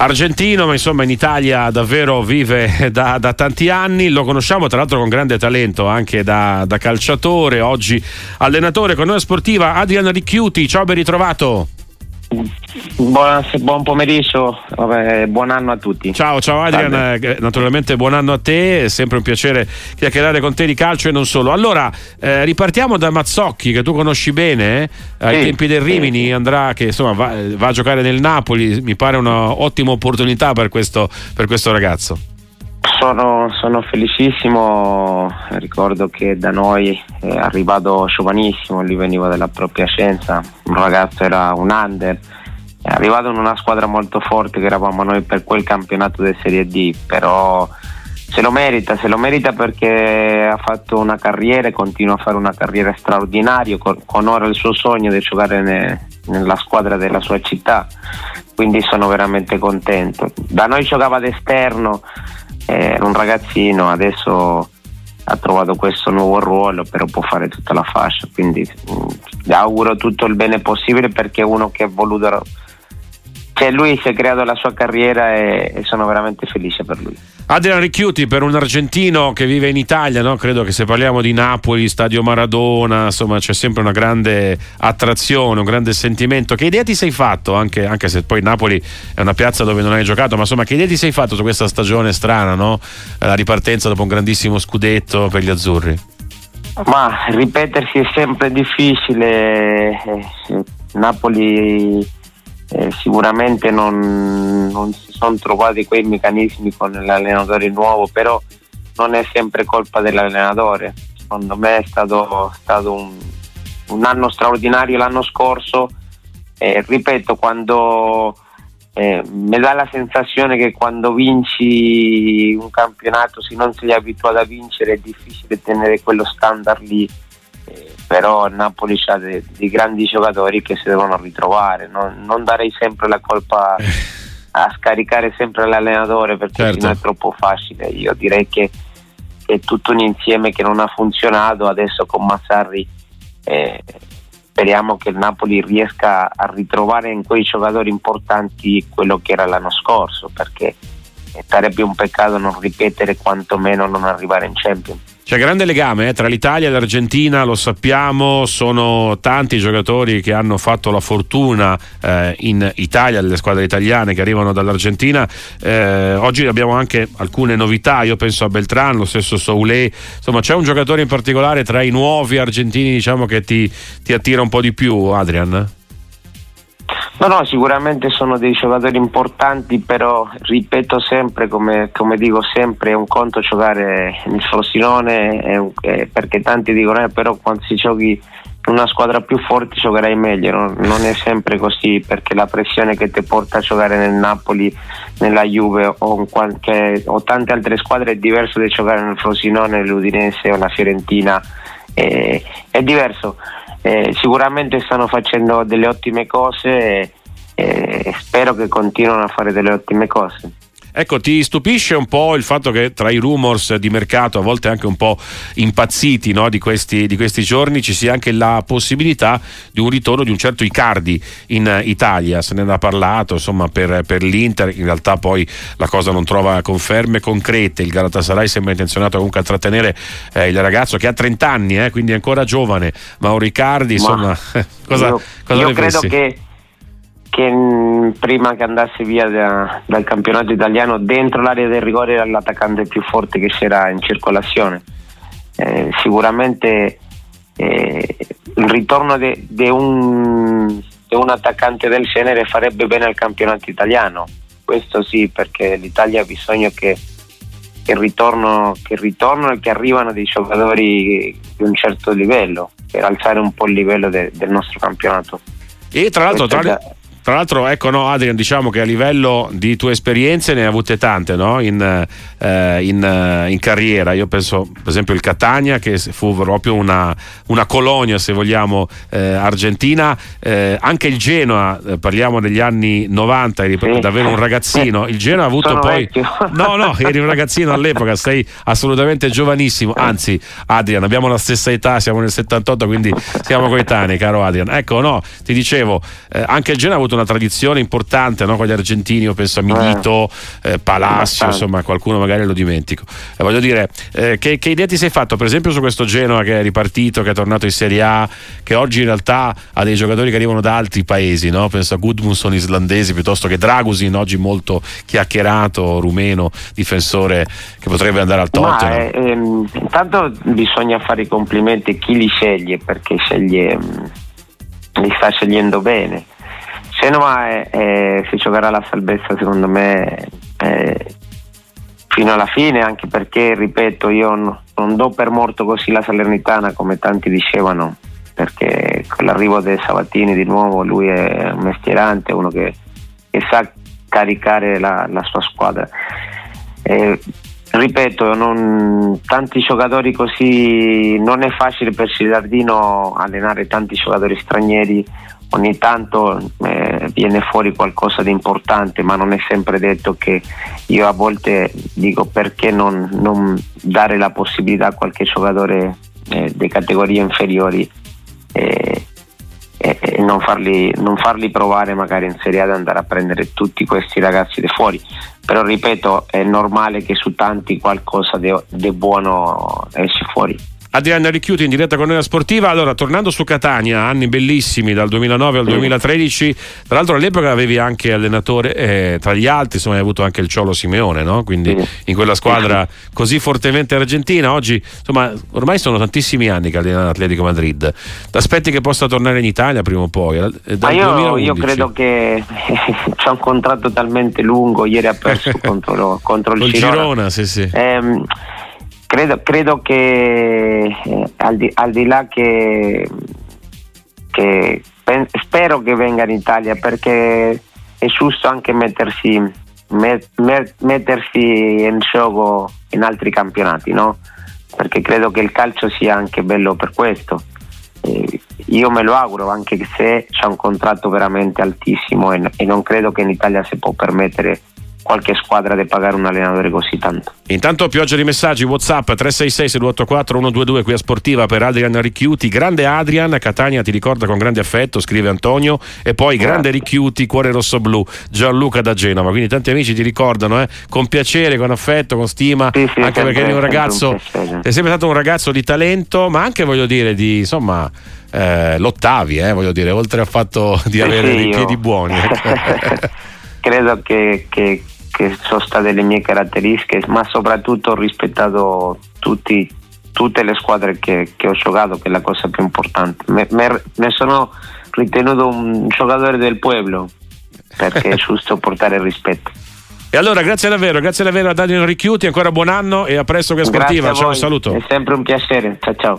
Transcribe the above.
argentino, ma insomma in Italia davvero vive da, da, tanti anni. Lo conosciamo tra l'altro con grande talento anche da, da calciatore, oggi allenatore con noi sportiva Adrian Ricchiuti. Ciao, ben ritrovato. Buon, buon pomeriggio, Vabbè, buon anno a tutti. Ciao, ciao Adrian, eh, naturalmente buon anno a te, è sempre un piacere chiacchierare con te di calcio e non solo. Allora, eh, ripartiamo da Mazzocchi che tu conosci bene, eh? ai sì, tempi del Rimini, sì. andrà che insomma va, va, a giocare nel Napoli, mi pare un'ottima opportunità per questo, per questo ragazzo. Sono, sono, felicissimo, ricordo che da noi è arrivato giovanissimo, lui veniva dalla propria scienza, un ragazzo era un under, è arrivato in una squadra molto forte che eravamo noi per quel campionato di Serie D, però se lo merita, se lo merita perché ha fatto una carriera e continua a fare una carriera straordinaria, con, ora il suo sogno di giocare ne, nella squadra della sua città, quindi sono veramente contento. Da noi giocava ad esterno era un ragazzino, adesso ha trovato questo nuovo ruolo, però può fare tutta la fascia, quindi mh, gli auguro tutto il bene possibile perché è uno che ha voluto cioè lui si è creato la sua carriera e, e, sono veramente felice per lui. Adrian Ricchiuti per un argentino che vive in Italia, no? credo che se parliamo di Napoli, Stadio Maradona, insomma c'è sempre una grande attrazione, un grande sentimento. Che idea ti sei fatto, anche, anche, se poi Napoli è una piazza dove non hai giocato, ma insomma che idea ti sei fatto su questa stagione strana, no? la ripartenza dopo un grandissimo scudetto per gli azzurri? Ma ripetersi è sempre difficile. Eh, Napoli eh, sicuramente non, non, si sono trovati quei meccanismi con l'allenatore nuovo, però non è sempre colpa dell'allenatore. Secondo me è stato, stato un, un, anno straordinario l'anno scorso. Eh, ripeto, quando eh, mi dà la sensazione che quando vinci un campionato, se non sei abituato a vincere, è difficile tenere quello standard lì però Napoli ha dei, dei, grandi giocatori che si devono ritrovare, non, non darei sempre la colpa a scaricare sempre l'allenatore perché certo. sennò è troppo facile, io direi che, è tutto un insieme che non ha funzionato, adesso con Massarri eh, speriamo che il Napoli riesca a ritrovare in quei giocatori importanti quello che era l'anno scorso perché sarebbe un peccato non ripetere quantomeno non arrivare in Champions. C'è grande legame eh, tra l'Italia e l'Argentina, lo sappiamo, sono tanti i giocatori che hanno fatto la fortuna eh, in Italia, le squadre italiane che arrivano dall'Argentina. Eh, oggi abbiamo anche alcune novità, io penso a Beltran, lo stesso Soulé, insomma c'è un giocatore in particolare tra i nuovi argentini diciamo, che ti, ti attira un po' di più, Adrian? No, no, sicuramente sono dei giocatori importanti, però ripeto sempre, come, come dico sempre, è un conto giocare nel Frosinone, un, eh, perché tanti dicono, eh, però quando si giochi in una squadra più forte giocherai meglio, no? non è sempre così, perché la pressione che ti porta a giocare nel Napoli, nella Juve o, qualche, o tante altre squadre è diverso da giocare nel Frosinone, l'Udinese o la Fiorentina, eh, è diverso eh, sicuramente stanno facendo delle ottime cose e, e spero che continuino a fare delle ottime cose. Ecco, ti stupisce un po' il fatto che tra i rumors di mercato, a volte anche un po' impazziti no, di, questi, di, questi, giorni, ci sia anche la possibilità di un ritorno di un certo Icardi in Italia. Se ne era parlato insomma, per, per l'Inter, in realtà poi la cosa non trova conferme concrete. Il Galatasaray sembra intenzionato comunque a trattenere eh, il ragazzo che ha 30 anni, eh, quindi è ancora giovane. Mauro Icardi, insomma, Ma cosa, io, cosa io credo che che prima che andasse via da, dal campionato italiano dentro l'area del rigore era l'attaccante più forte che c'era in circolazione. Eh, sicuramente eh, il ritorno di un, un, attaccante del genere farebbe bene al campionato italiano. Questo sì, perché l'Italia ha bisogno che, che, ritorno, che ritorno e che arrivano dei giocatori di un certo livello per alzare un po' il livello de, del nostro campionato. E tra l'altro, tra, tra l'altro, ecco, no, Adrian, diciamo che a livello di tue esperienze ne hai avute tante no? in, eh, in, eh, in, carriera. Io penso, per esempio, il Catania, che fu proprio una, una colonia, se vogliamo, eh, argentina. Eh, anche il Genoa, eh, parliamo degli anni 90, eri sì. davvero un ragazzino. Il Genoa ha avuto Sono poi. Vecchio. No, no, eri un ragazzino all'epoca, sei assolutamente giovanissimo. Anzi, Adrian, abbiamo la stessa età, siamo nel 78, quindi siamo coetanei, caro Adrian. Ecco, no, ti dicevo, eh, anche il Genoa ha avuto avuto una tradizione importante no? con gli argentini, io penso a Milito, eh, Palacio, insomma qualcuno magari lo dimentico. Eh, voglio dire, eh, che, che, idea ti sei fatto per esempio su questo Genoa che è ripartito, che è tornato in Serie A, che oggi in realtà ha dei giocatori che arrivano da altri paesi, no? penso a Gudmundsson islandesi piuttosto che Dragusin, oggi molto chiacchierato, rumeno, difensore che potrebbe andare al Tottenham. Ma, ehm, intanto bisogna fare i complimenti a chi li sceglie perché sceglie, li sta scegliendo bene. Genova è, è, si giocherà la salvezza secondo me è, fino alla fine anche perché ripeto io no, non do per morto così la Salernitana come tanti dicevano perché con l'arrivo dei Sabatini di nuovo lui è un mestierante uno che, che sa caricare la, la sua squadra eh, ripeto, non, tanti giocatori così non è facile per Gilardino allenare tanti giocatori stranieri. Ogni tanto eh, viene fuori qualcosa di importante, ma non è sempre detto che io a volte dico perché non, non dare la possibilità a qualche giocatore eh, di categorie inferiori eh, e, non, farli, non, farli, provare magari in Serie A ad andare a prendere tutti questi ragazzi di fuori. Però ripeto è normale che su tanti qualcosa di buono esce fuori Adriana Ricchiuti in diretta con noi a Sportiva. Allora, tornando su Catania, anni bellissimi dal 2009 al 2013. Tra l'altro, all'epoca avevi anche allenatore, eh, tra gli altri, insomma, hai avuto anche il Ciolo Simeone, no? Quindi in quella squadra così fortemente argentina. Oggi, insomma, ormai sono tantissimi anni che allena l'Atletico Madrid. Ti aspetti che possa tornare in Italia prima o poi? Eh, Ma io, io, credo che c'è un contratto talmente lungo. Ieri ha perso contro, contro il Girona. Girona sì, sì. Eh, credo, credo che eh, al, di, al, di, là che, che pen, spero che venga in Italia perché è giusto anche mettersi, met, met, mettersi in gioco in altri campionati, no? perché credo che il calcio sia anche bello per questo. Eh, io me lo auguro anche se c'è un contratto veramente altissimo e, e non credo che in Italia si può permettere qualche squadra deve pagare un allenatore così tanto. Intanto pioggia di messaggi WhatsApp 366 684 122 qui a Sportiva per Adrian Ricchiuti. Grande Adrian, Catania ti ricorda con grande affetto, scrive Antonio e poi Grazie. grande Ricchiuti, cuore rosso blu, Gianluca da Genova. Quindi tanti amici ti ricordano eh, con piacere, con affetto, con stima, sì, sì, anche perché eri un ragazzo un è sempre stato un ragazzo di talento, ma anche voglio dire di insomma eh, lottavi, eh, voglio dire, oltre al fatto di avere dei piedi buoni. credo che, che, che, sono state le mie caratteristiche, ma soprattutto ho rispettato tutti, tutte le squadre che, che, ho giocato, che è la cosa più importante. Me, me, me sono ritenuto un giocatore del pueblo perché è giusto portare rispetto. E allora grazie davvero, grazie davvero a Daniel Ricchiuti, ancora buon anno e a presto che sportiva. Ciao, un saluto. È sempre un piacere. Ciao ciao.